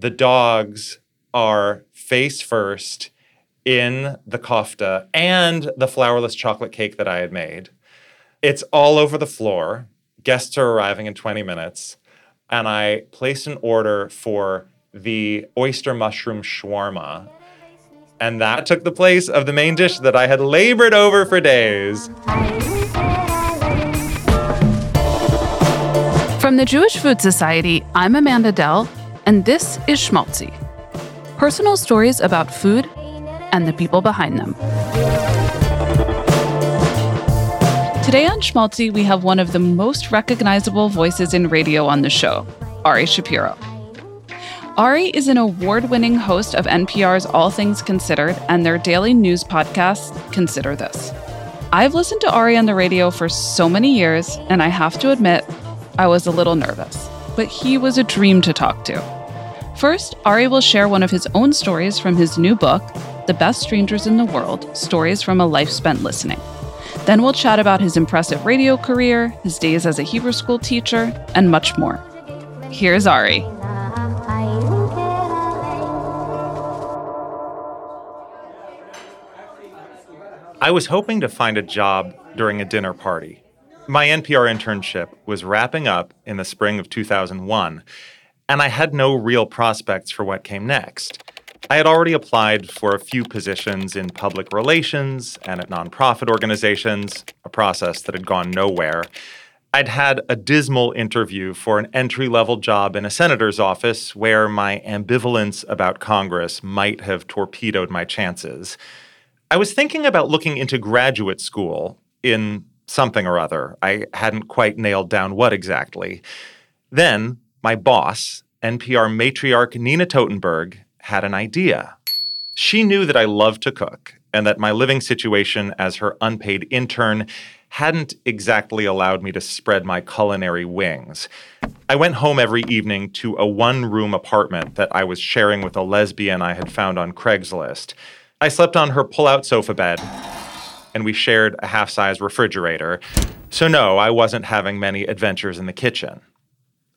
the dogs are face first in the kofta and the flourless chocolate cake that I had made. It's all over the floor. Guests are arriving in 20 minutes. And I placed an order for the oyster mushroom shawarma. And that took the place of the main dish that I had labored over for days. From the Jewish Food Society, I'm Amanda Dell, and this is Schmaltzy personal stories about food and the people behind them. Today on Schmaltzy, we have one of the most recognizable voices in radio on the show, Ari Shapiro. Ari is an award winning host of NPR's All Things Considered and their daily news podcast, Consider This. I've listened to Ari on the radio for so many years, and I have to admit, I was a little nervous, but he was a dream to talk to. First, Ari will share one of his own stories from his new book, The Best Strangers in the World Stories from a Life Spent Listening. Then we'll chat about his impressive radio career, his days as a Hebrew school teacher, and much more. Here's Ari. I was hoping to find a job during a dinner party. My NPR internship was wrapping up in the spring of 2001, and I had no real prospects for what came next. I had already applied for a few positions in public relations and at nonprofit organizations, a process that had gone nowhere. I'd had a dismal interview for an entry level job in a senator's office where my ambivalence about Congress might have torpedoed my chances. I was thinking about looking into graduate school in something or other. I hadn't quite nailed down what exactly. Then my boss, NPR matriarch Nina Totenberg, had an idea. She knew that I loved to cook and that my living situation as her unpaid intern hadn't exactly allowed me to spread my culinary wings. I went home every evening to a one room apartment that I was sharing with a lesbian I had found on Craigslist. I slept on her pull out sofa bed, and we shared a half size refrigerator. So, no, I wasn't having many adventures in the kitchen.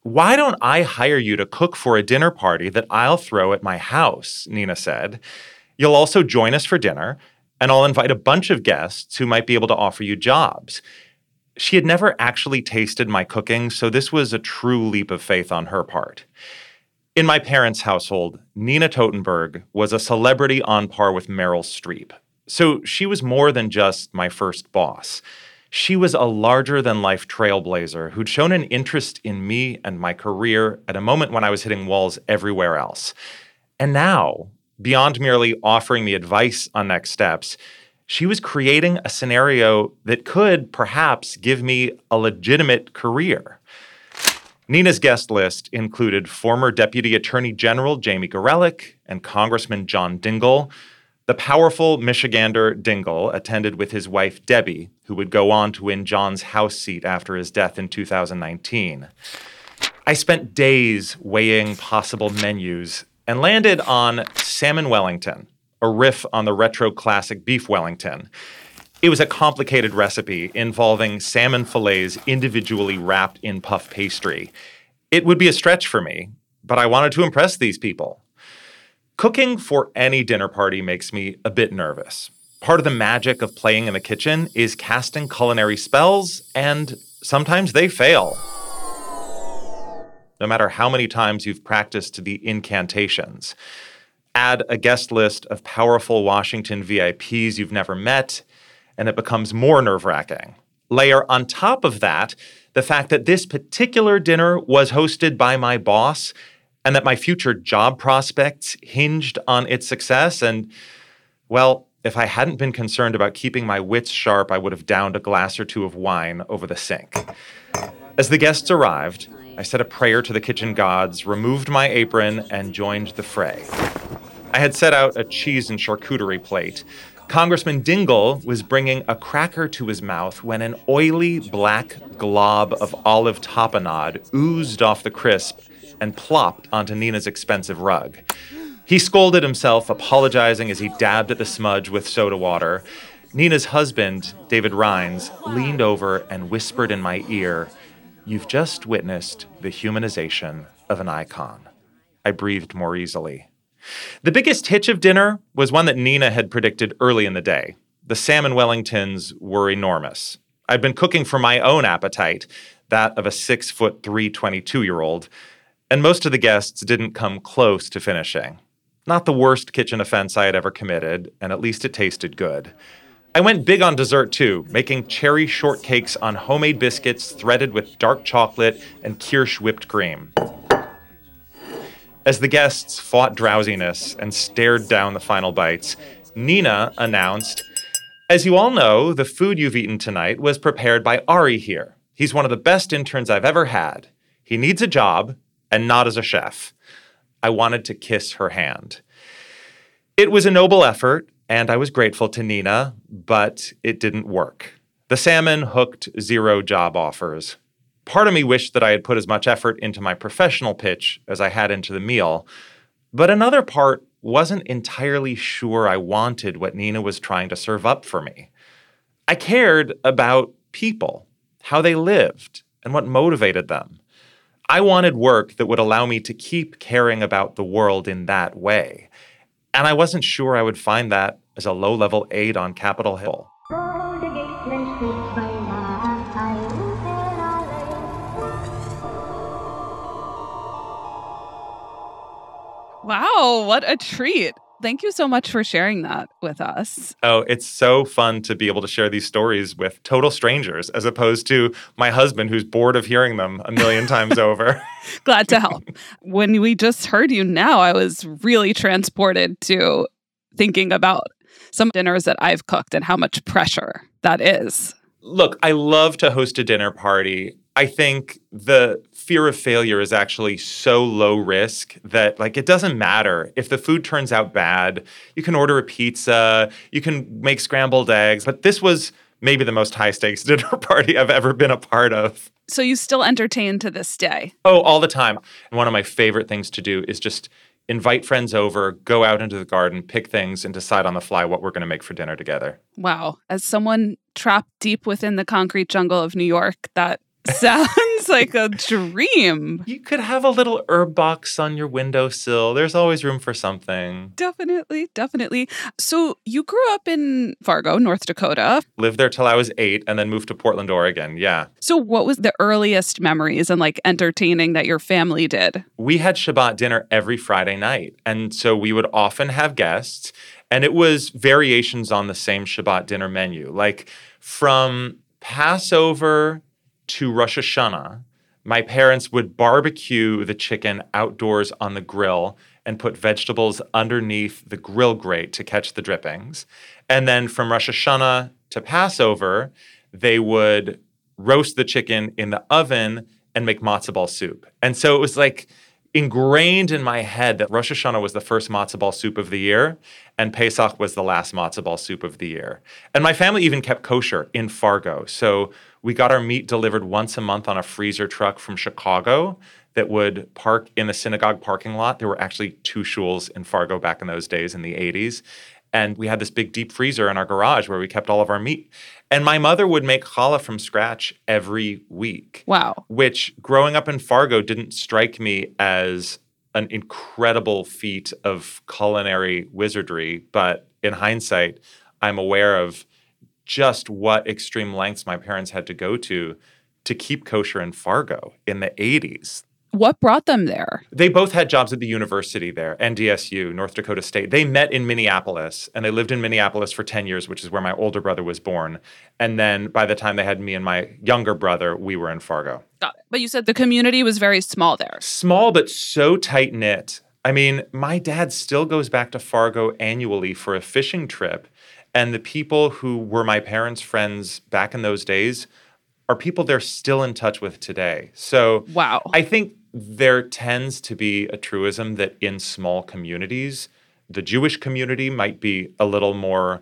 Why don't I hire you to cook for a dinner party that I'll throw at my house? Nina said. You'll also join us for dinner, and I'll invite a bunch of guests who might be able to offer you jobs. She had never actually tasted my cooking, so this was a true leap of faith on her part. In my parents' household, Nina Totenberg was a celebrity on par with Meryl Streep. So she was more than just my first boss. She was a larger than life trailblazer who'd shown an interest in me and my career at a moment when I was hitting walls everywhere else. And now, beyond merely offering me advice on next steps, she was creating a scenario that could perhaps give me a legitimate career. Nina's guest list included former Deputy Attorney General Jamie Gorelick and Congressman John Dingell, the powerful Michigander Dingell attended with his wife Debbie, who would go on to win John's House seat after his death in 2019. I spent days weighing possible menus and landed on Salmon Wellington, a riff on the retro classic beef Wellington. It was a complicated recipe involving salmon fillets individually wrapped in puff pastry. It would be a stretch for me, but I wanted to impress these people. Cooking for any dinner party makes me a bit nervous. Part of the magic of playing in the kitchen is casting culinary spells, and sometimes they fail. No matter how many times you've practiced the incantations. Add a guest list of powerful Washington VIPs you've never met, and it becomes more nerve wracking. Layer on top of that the fact that this particular dinner was hosted by my boss and that my future job prospects hinged on its success. And, well, if I hadn't been concerned about keeping my wits sharp, I would have downed a glass or two of wine over the sink. As the guests arrived, I said a prayer to the kitchen gods, removed my apron, and joined the fray. I had set out a cheese and charcuterie plate. Congressman Dingell was bringing a cracker to his mouth when an oily black glob of olive tapenade oozed off the crisp and plopped onto Nina's expensive rug. He scolded himself, apologizing as he dabbed at the smudge with soda water. Nina's husband, David Reines, leaned over and whispered in my ear, You've just witnessed the humanization of an icon. I breathed more easily. The biggest hitch of dinner was one that Nina had predicted early in the day. The salmon Wellingtons were enormous. I'd been cooking for my own appetite, that of a six foot three 22 year old, and most of the guests didn't come close to finishing. Not the worst kitchen offense I had ever committed, and at least it tasted good. I went big on dessert too, making cherry shortcakes on homemade biscuits threaded with dark chocolate and Kirsch whipped cream. As the guests fought drowsiness and stared down the final bites, Nina announced, As you all know, the food you've eaten tonight was prepared by Ari here. He's one of the best interns I've ever had. He needs a job, and not as a chef. I wanted to kiss her hand. It was a noble effort, and I was grateful to Nina, but it didn't work. The salmon hooked zero job offers. Part of me wished that I had put as much effort into my professional pitch as I had into the meal, but another part wasn't entirely sure I wanted what Nina was trying to serve up for me. I cared about people, how they lived, and what motivated them. I wanted work that would allow me to keep caring about the world in that way. And I wasn't sure I would find that as a low level aide on Capitol Hill. Wow, what a treat. Thank you so much for sharing that with us. Oh, it's so fun to be able to share these stories with total strangers as opposed to my husband who's bored of hearing them a million times over. Glad to help. when we just heard you now, I was really transported to thinking about some dinners that I've cooked and how much pressure that is. Look, I love to host a dinner party. I think the fear of failure is actually so low risk that like it doesn't matter if the food turns out bad. You can order a pizza, you can make scrambled eggs, but this was maybe the most high stakes dinner party I've ever been a part of. So you still entertain to this day? Oh, all the time. And one of my favorite things to do is just invite friends over, go out into the garden, pick things, and decide on the fly what we're going to make for dinner together. Wow. As someone trapped deep within the concrete jungle of New York, that Sounds like a dream. You could have a little herb box on your windowsill. There's always room for something. Definitely, definitely. So you grew up in Fargo, North Dakota. Lived there till I was eight and then moved to Portland, Oregon. Yeah. So what was the earliest memories and like entertaining that your family did? We had Shabbat dinner every Friday night. And so we would often have guests. And it was variations on the same Shabbat dinner menu. Like from Passover to Rosh Hashanah, my parents would barbecue the chicken outdoors on the grill and put vegetables underneath the grill grate to catch the drippings. And then from Rosh Hashanah to Passover, they would roast the chicken in the oven and make matzo ball soup. And so it was like ingrained in my head that Rosh Hashanah was the first matzo ball soup of the year and Pesach was the last matzo ball soup of the year. And my family even kept kosher in Fargo. So we got our meat delivered once a month on a freezer truck from Chicago that would park in the synagogue parking lot. There were actually two shuls in Fargo back in those days in the 80s. And we had this big deep freezer in our garage where we kept all of our meat. And my mother would make challah from scratch every week. Wow. Which growing up in Fargo didn't strike me as an incredible feat of culinary wizardry. But in hindsight, I'm aware of just what extreme lengths my parents had to go to to keep kosher in Fargo in the 80s. What brought them there? They both had jobs at the university there, NDSU, North Dakota State. They met in Minneapolis and they lived in Minneapolis for 10 years, which is where my older brother was born. And then by the time they had me and my younger brother, we were in Fargo. Got it. But you said the community was very small there. Small, but so tight knit. I mean, my dad still goes back to Fargo annually for a fishing trip. And the people who were my parents' friends back in those days are people they're still in touch with today. So wow. I think there tends to be a truism that in small communities, the Jewish community might be a little more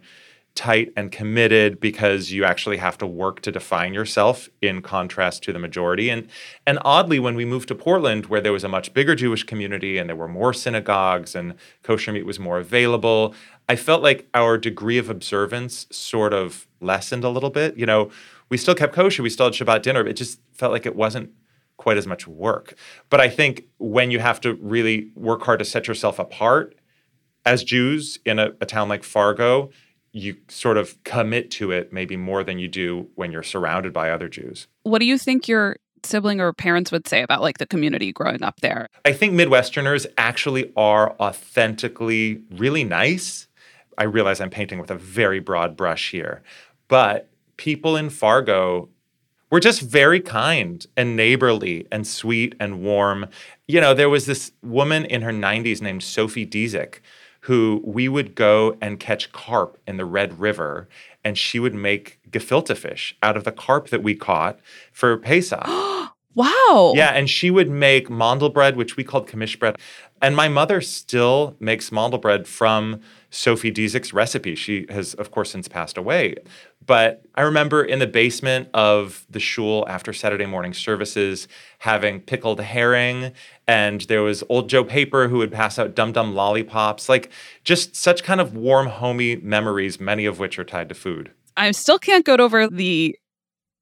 tight and committed because you actually have to work to define yourself in contrast to the majority and and oddly when we moved to Portland where there was a much bigger Jewish community and there were more synagogues and kosher meat was more available I felt like our degree of observance sort of lessened a little bit you know we still kept kosher we still had Shabbat dinner but it just felt like it wasn't quite as much work. But I think when you have to really work hard to set yourself apart as Jews in a, a town like Fargo, you sort of commit to it maybe more than you do when you're surrounded by other Jews. What do you think your sibling or parents would say about like the community growing up there? I think Midwesterners actually are authentically really nice. I realize I'm painting with a very broad brush here, but people in Fargo were just very kind and neighborly and sweet and warm. You know, there was this woman in her 90s named Sophie Dizik who we would go and catch carp in the Red River, and she would make gefilte fish out of the carp that we caught for Pesach. wow. Yeah, and she would make mandel bread, which we called kamish bread. And my mother still makes mandel bread from Sophie Dizik's recipe. She has, of course, since passed away. But I remember in the basement of the shul after Saturday morning services having pickled herring, and there was old Joe Paper who would pass out dum dum lollipops. Like just such kind of warm, homey memories, many of which are tied to food. I still can't get over the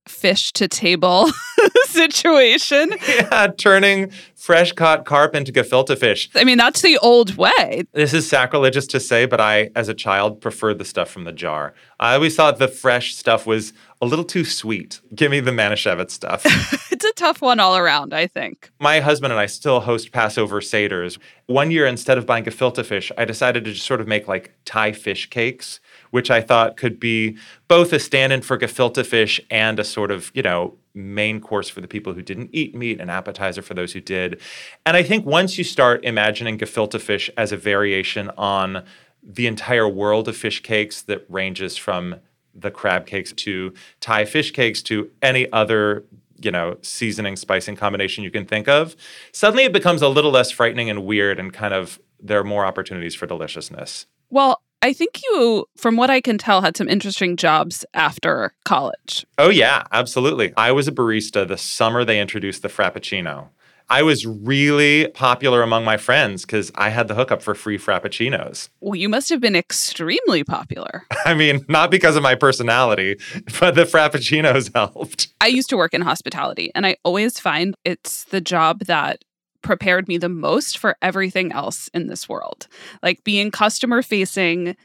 fish to table situation. Yeah, turning fresh caught carp into gefilte fish. I mean, that's the old way. This is sacrilegious to say, but I, as a child, preferred the stuff from the jar. I always thought the fresh stuff was a little too sweet. Give me the Manischewitz stuff. it's a tough one all around, I think. My husband and I still host Passover Seders. One year, instead of buying gefilte fish, I decided to just sort of make like Thai fish cakes which I thought could be both a stand in for gefilte fish and a sort of, you know, main course for the people who didn't eat meat, an appetizer for those who did. And I think once you start imagining gefilte fish as a variation on the entire world of fish cakes that ranges from the crab cakes to Thai fish cakes to any other you know, seasoning, spicing combination you can think of, suddenly it becomes a little less frightening and weird and kind of there are more opportunities for deliciousness. Well, I think you, from what I can tell, had some interesting jobs after college. Oh, yeah, absolutely. I was a barista the summer they introduced the Frappuccino. I was really popular among my friends because I had the hookup for free Frappuccinos. Well, you must have been extremely popular. I mean, not because of my personality, but the Frappuccinos helped. I used to work in hospitality, and I always find it's the job that prepared me the most for everything else in this world. Like being customer facing,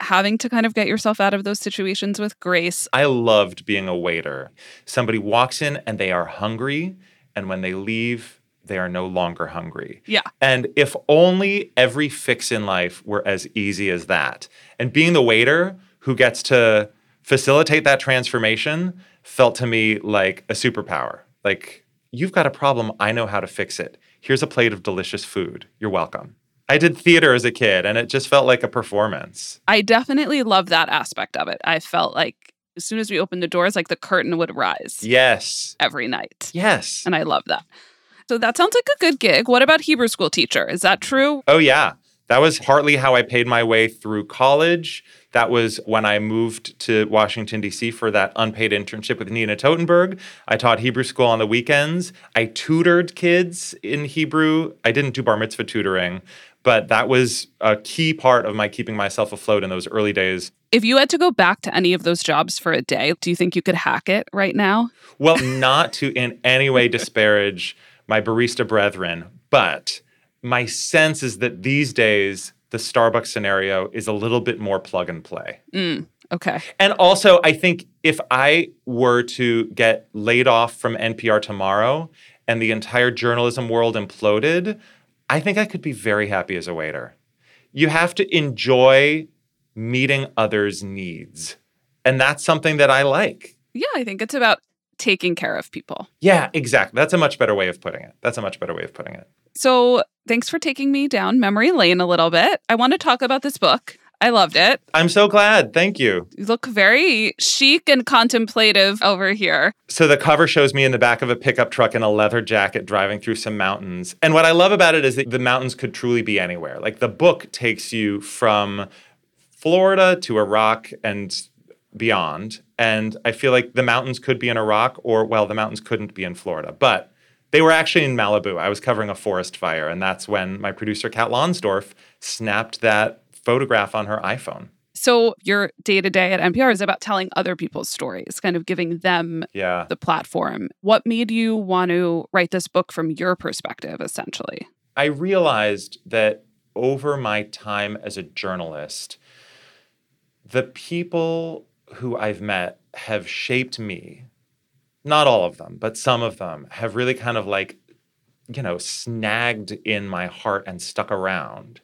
having to kind of get yourself out of those situations with grace. I loved being a waiter. Somebody walks in and they are hungry, and when they leave, they are no longer hungry. Yeah. And if only every fix in life were as easy as that. And being the waiter who gets to facilitate that transformation felt to me like a superpower. Like You've got a problem. I know how to fix it. Here's a plate of delicious food. You're welcome. I did theater as a kid and it just felt like a performance. I definitely love that aspect of it. I felt like as soon as we opened the doors, like the curtain would rise. Yes. Every night. Yes. And I love that. So that sounds like a good gig. What about Hebrew school teacher? Is that true? Oh, yeah. That was partly how I paid my way through college. That was when I moved to Washington, D.C. for that unpaid internship with Nina Totenberg. I taught Hebrew school on the weekends. I tutored kids in Hebrew. I didn't do bar mitzvah tutoring, but that was a key part of my keeping myself afloat in those early days. If you had to go back to any of those jobs for a day, do you think you could hack it right now? Well, not to in any way disparage my barista brethren, but my sense is that these days the Starbucks scenario is a little bit more plug and play. Mm, okay. And also, I think if I were to get laid off from NPR tomorrow and the entire journalism world imploded, I think I could be very happy as a waiter. You have to enjoy meeting others' needs. And that's something that I like. Yeah, I think it's about taking care of people. Yeah, exactly. That's a much better way of putting it. That's a much better way of putting it. So, thanks for taking me down memory lane a little bit. I want to talk about this book. I loved it. I'm so glad. Thank you. You look very chic and contemplative over here. So the cover shows me in the back of a pickup truck in a leather jacket driving through some mountains. And what I love about it is that the mountains could truly be anywhere. Like the book takes you from Florida to Iraq and beyond. And I feel like the mountains could be in Iraq or well, the mountains couldn't be in Florida. But they were actually in Malibu. I was covering a forest fire, and that's when my producer, Kat Lonsdorf, snapped that photograph on her iPhone. So your day to day at NPR is about telling other people's stories, kind of giving them Yeah. the platform. What made you want to write this book from your perspective, essentially? I realized that over my time as a journalist, the people who I've met have shaped me. Not all of them, but some of them have really kind of like, you know, snagged in my heart and stuck around.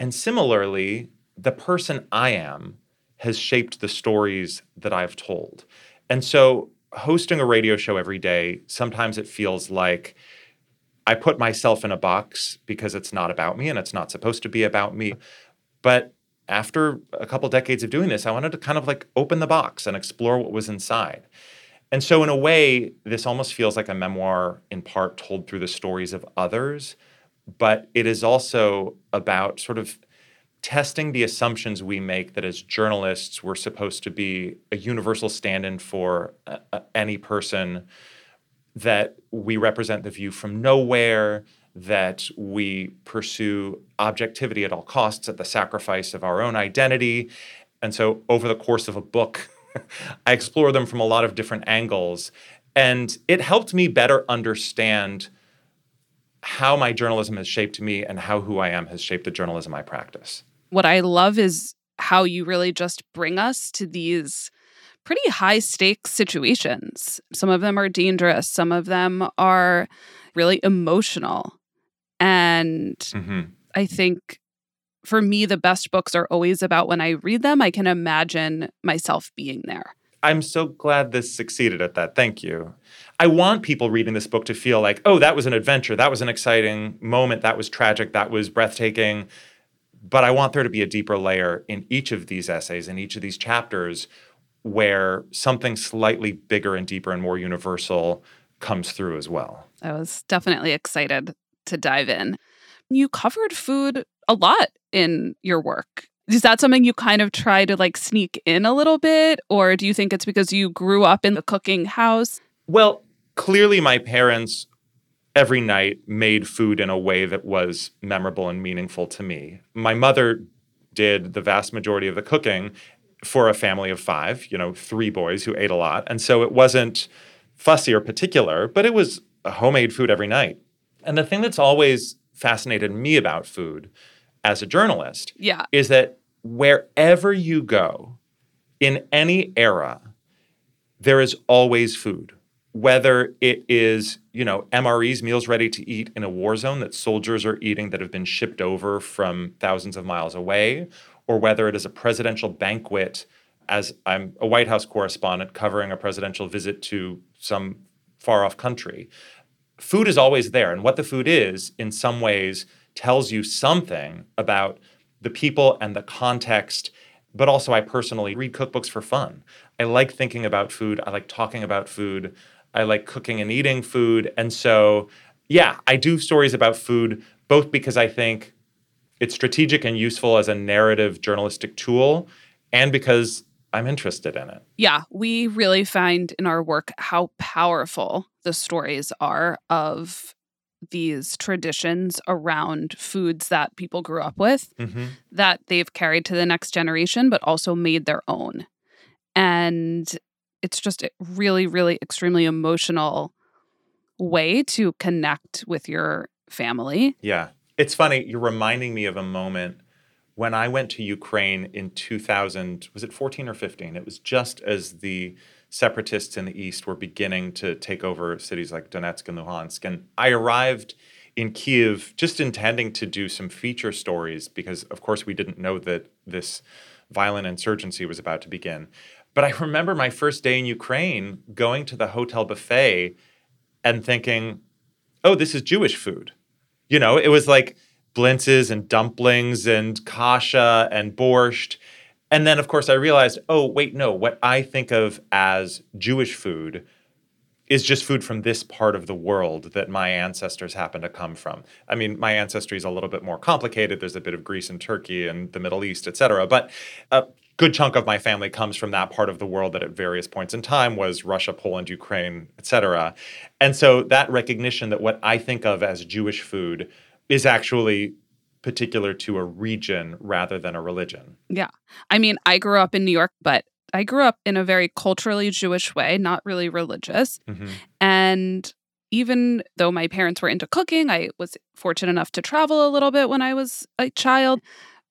And similarly, the person I am has shaped the stories that I've told. And so, hosting a radio show every day, sometimes it feels like I put myself in a box because it's not about me and it's not supposed to be about me. But after a couple decades of doing this, I wanted to kind of like open the box and explore what was inside. And so, in a way, this almost feels like a memoir in part told through the stories of others, but it is also about sort of testing the assumptions we make that as journalists we're supposed to be a universal stand-in for uh, uh, any person that we represent the view from nowhere that we pursue objectivity at all costs at the sacrifice of our own identity and so over the course of a book i explore them from a lot of different angles and it helped me better understand how my journalism has shaped me and how who i am has shaped the journalism i practice What I love is how you really just bring us to these pretty high stakes situations. Some of them are dangerous, some of them are really emotional. And mm-hmm. I think for me, the best books are always about when I read them, I can imagine myself being there. I'm so glad this succeeded at that. Thank you. I want people reading this book to feel like, oh, that was an adventure. That was an exciting moment. That was tragic. That was breathtaking. But I want there to be a deeper layer in each of these essays, in each of these chapters, where something slightly bigger and deeper and more universal comes through as well. I was definitely excited to dive in. You covered food a lot in your work. Is that something you kind of try to like sneak in a little bit? Or do you think it's because you grew up in the cooking house? Well, clearly, my parents every night made food in a way that was memorable and meaningful to me. My mother did the vast majority of the cooking for a family of five, you know, three boys who ate a lot. And so it wasn't fussy or particular, but it was homemade food every night. And the thing that's always fascinated me about food as a journalist Yeah. is that wherever you go in any era, there is always food. Whether it is, you know, MREs, meals ready to eat in a war zone that soldiers are eating that have been shipped over from thousands of miles away, or whether it is a presidential banquet, as I'm a White House correspondent covering a presidential visit to some far off country. Food is always there. And what the food is, in some ways, tells you something about the people and the context. But also, I personally read cookbooks for fun. I like thinking about food. I like talking about food. I like cooking and eating food. And so, yeah, I do stories about food, both because I think it's strategic and useful as a narrative journalistic tool, and because I'm interested in it. Yeah. We really find in our work how powerful the stories are of these traditions around foods that people grew up with Mm-hmm. that they've carried to the next generation, but also made their own. And it's just a really, really extremely emotional way to connect with your family. Yeah. It's funny. You're reminding me of a moment when I went to Ukraine in 2000. Was it 14 or 15? It was just as the separatists in the east were beginning to take over cities like Donetsk and Luhansk. And I arrived in Kiev just intending to do some feature stories because, of course, we didn't know that this violent insurgency was about to begin. But I remember my first day in Ukraine going to the hotel buffet and thinking, oh, this is Jewish food. You know, it was like blintzes and dumplings and kasha and borscht. And then, of course, I realized, oh, wait, no, what I think of as Jewish food is just food from this part of the world that my ancestors happen to come from. I mean, my ancestry is a little bit more complicated. There's a bit of Greece and Turkey and the Middle East, et cetera. But a good chunk of my family comes from that part of the world that at various points in time was Russia, Poland, Ukraine, et cetera. And so that recognition that what I think of as Jewish food is actually particular to a region rather than a religion. Yeah. I mean, I grew up in New York, but I grew up in a very culturally Jewish way, not really religious. Mhm. And even though my parents were into cooking, I was fortunate enough to travel a little bit when I was a child.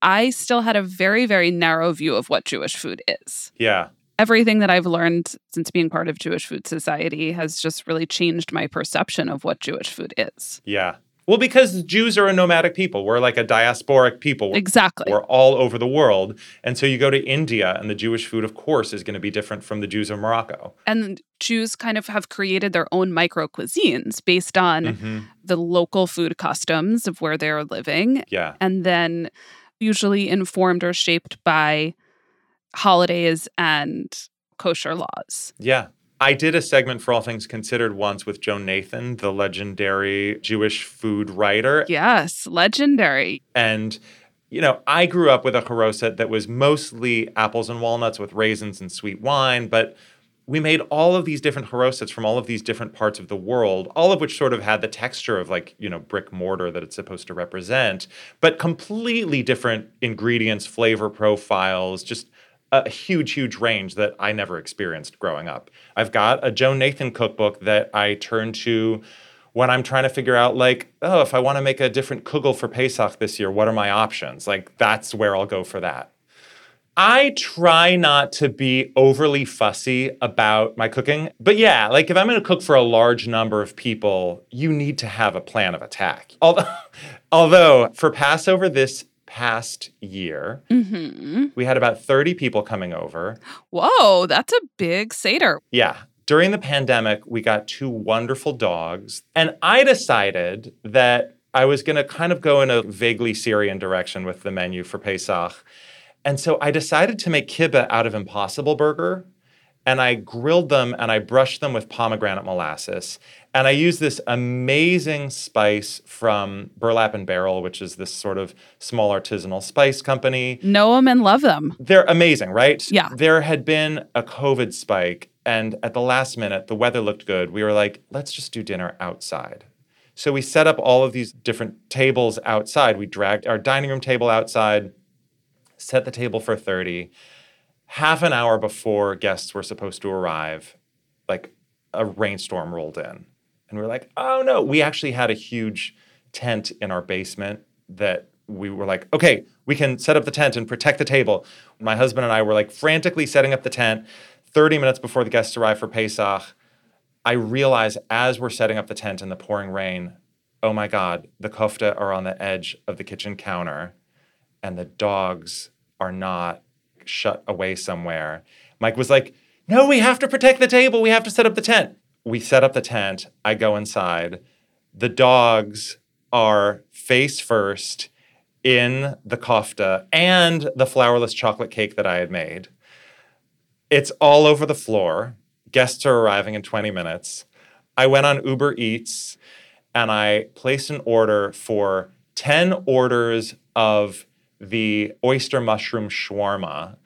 I still had a very, very narrow view of what Jewish food is. Yeah. Everything that I've learned since being part of Jewish Food Society has just really changed my perception of what Jewish food is. Yeah. Well, because Jews are a nomadic people. We're like a diasporic people. We're, Exactly. we're all over the world. And so you go to India, and the Jewish food, of course, is going to be different from the Jews of Morocco. and Jews kind of have created their own micro cuisines based on Mhm. the local food customs of where they're living Yeah. and then usually informed or shaped by holidays and kosher laws. Yeah. I did a segment for All Things Considered once with Joan Nathan, the legendary Jewish food writer. Yes, legendary. And, you know, I grew up with a haroset that was mostly apples and walnuts with raisins and sweet wine, but we made all of these different harosets from all of these different parts of the world, all of which sort of had the texture of like, you know, brick mortar that it's supposed to represent, but completely different ingredients, flavor profiles, just a huge, huge range that I never experienced growing up. I've got a Joan Nathan cookbook that I turn to when I'm trying to figure out, like, oh, if I want to make a different kugel for Pesach this year, what are my options? Like, that's where I'll go for that. I try not to be overly fussy about my cooking. But yeah, like if I'm going to cook for a large number of people, you need to have a plan of attack. Although, although for Passover this past year, hmm we had about 30 people coming over. Whoa, that's a big Seder. Yeah. During the pandemic, we got two wonderful dogs. And I decided that I was going to kind of go in a vaguely Syrian direction with the menu for Pesach. And so I decided to make kibbeh out of Impossible Burger. And I grilled them and I brushed them with pomegranate molasses. And I used this amazing spice from Burlap and Barrel, which is this sort of small artisanal spice company. Know them and love them. They're amazing, right? Yeah. There had been a COVID spike, and at the last minute, the weather looked good. We were like, let's just do dinner outside. So we set up all of these different tables outside. We dragged our dining room table outside, set the table for 30. Half an hour before guests were supposed to arrive, like a rainstorm rolled in. And we are like, oh no. We actually had a huge tent in our basement that we were like, okay, we can set up the tent and protect the table. My husband and I were like frantically setting up the tent. 30 minutes before the guests arrived for Pesach, I realized as we're setting up the tent in the pouring rain, oh my God, the kofta are on the edge of the kitchen counter and the dogs are not shut away somewhere. Mike was like, no, we have to protect the table. We have to set up the tent. We set up the tent. I go inside. The dogs are face first in the kofta and the flourless chocolate cake that I had made. It's all over the floor. Guests are arriving in 20 minutes. I went on Uber Eats and I placed an order for 10 orders of the oyster mushroom shawarma.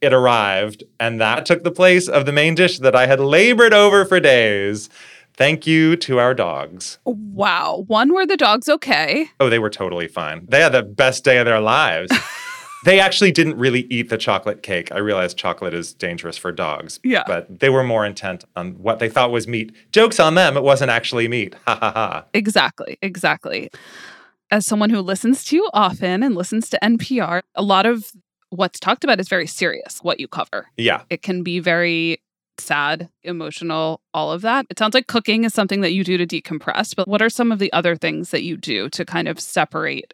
It arrived, and that took the place of the main dish that I had labored over for days. Thank you to our dogs. Wow. One, were the dogs okay? Oh, they were totally fine. They had the best day of their lives. they actually didn't really eat the chocolate cake. I realized chocolate is dangerous for dogs. Yeah. But they were more intent on what they thought was meat. Jokes on them, it wasn't actually meat. Ha ha ha. Exactly. Exactly. As someone who listens to you often and listens to NPR, a lot of what's talked about is very serious, what you cover. Yeah. It can be very sad, emotional, all of that. It sounds like cooking is something that you do to decompress, but what are some of the other things that you do to kind of separate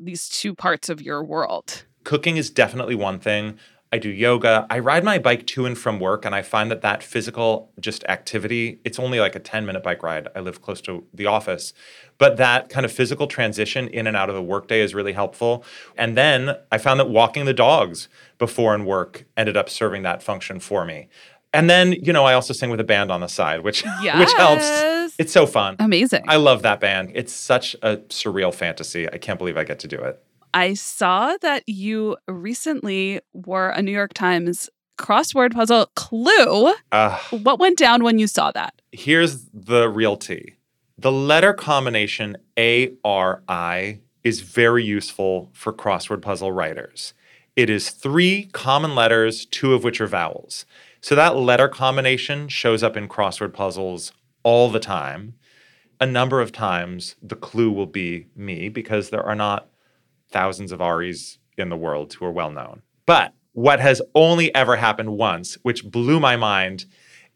these two parts of your world? Cooking is definitely one thing. I do yoga. I ride my bike to and from work, and I find that that physical just activity, it's only like a 10 minute bike ride. I live close to the office. But that kind of physical transition in and out of the workday is really helpful. And then I found that walking the dogs before and work ended up serving that function for me. And then, you know, I also sing with a band on the side, which which helps. It's so fun. Amazing. I love that band. It's such a surreal fantasy. I can't believe I get to do it. I saw that you recently wore a New York Times crossword puzzle clue. Uh, What went down when you saw that? here's the real tea. The letter combination A R I is very useful for crossword puzzle writers. It is three common letters, two of which are vowels. So that letter combination shows up in crossword puzzles all the time. A number of times, the clue will be me because there are not thousands of Aries in the world who are well known. But what has only ever happened once, which blew my mind,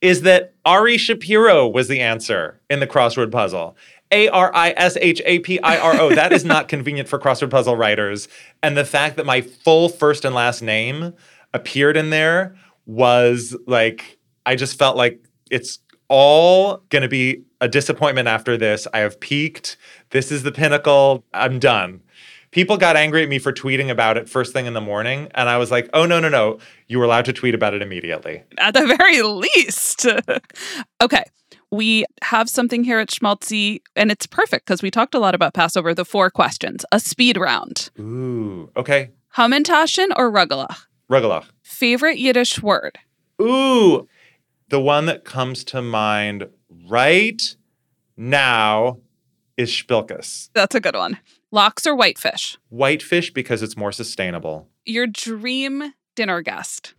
is that Ari Shapiro was the answer in the crossword puzzle. A R I S H A P I R O. That is not convenient for crossword puzzle writers. And the fact that my full first and last name appeared in there was like, I just felt like it's all going to be a disappointment after this. I have peaked. This is the pinnacle. I'm done. People got angry at me for tweeting about it first thing in the morning. And I was like, oh, no, no, no. You were allowed to tweet about it immediately. At the very least. okay we have something here at Schmaltzy, and it's perfect because we talked a lot about Passover. The four questions, a speed round. Ooh, okay. Hamantaschen or Rugelach? Rugelach. Favorite Yiddish word? Ooh, the one that comes to mind right now is Spilkus. That's a good one. Lox or whitefish? Whitefish because it's more sustainable. Your dream dinner guest?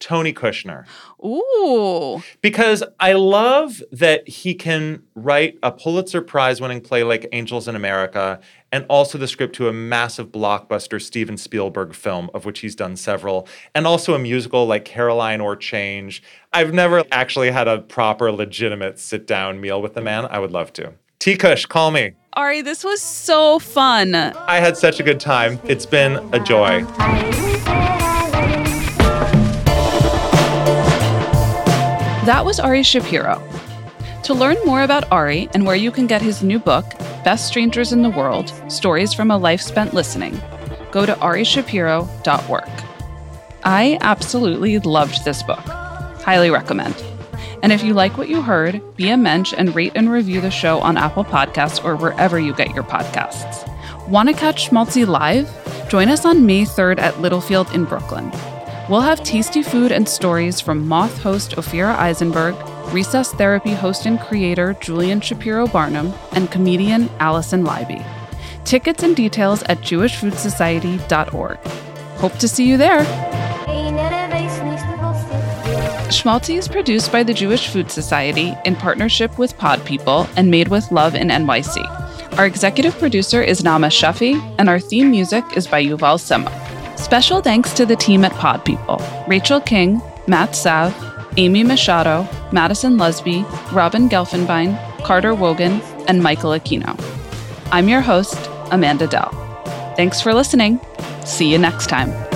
Tony Kushner. Ooh. Because I love that he can write a Pulitzer Prize winning play like Angels in America and also the script to a massive blockbuster Steven Spielberg film, of which he's done several, and also a musical like Caroline or Change. I've never actually had a proper, legitimate sit down meal with the man. I would love to. T Kush, call me. Ari, this was so fun. I had such a good time. It's been a joy. That was Ari Shapiro. To learn more about Ari and where you can get his new book, Best Strangers in the World Stories from a Life Spent Listening, go to arishapiro.org. I absolutely loved this book. Highly recommend. And if you like what you heard, be a mensch and rate and review the show on Apple Podcasts or wherever you get your podcasts. Want to catch Schmaltzy live? Join us on May 3rd at Littlefield in Brooklyn. We'll have tasty food and stories from Moth host Ophira Eisenberg, Recess Therapy host and creator Julian Shapiro Barnum, and comedian Alison Leiby. Tickets and details at jewishfoodsociety.org. Hope to see you there. Schmaltzy is produced by the Jewish Food Society in partnership with Pod People and made with love in NYC. Our executive producer is Naama Shefi, and our theme music is by Yuval Sema. Special thanks to the team at Pod People Rachel King, Matt Sav, Amy Machado, Madison Lusby, Robin Gelfenbein, Carter Wogan, and Michael Aquino. I'm your host, Amanda Dell. Thanks for listening. See you next time.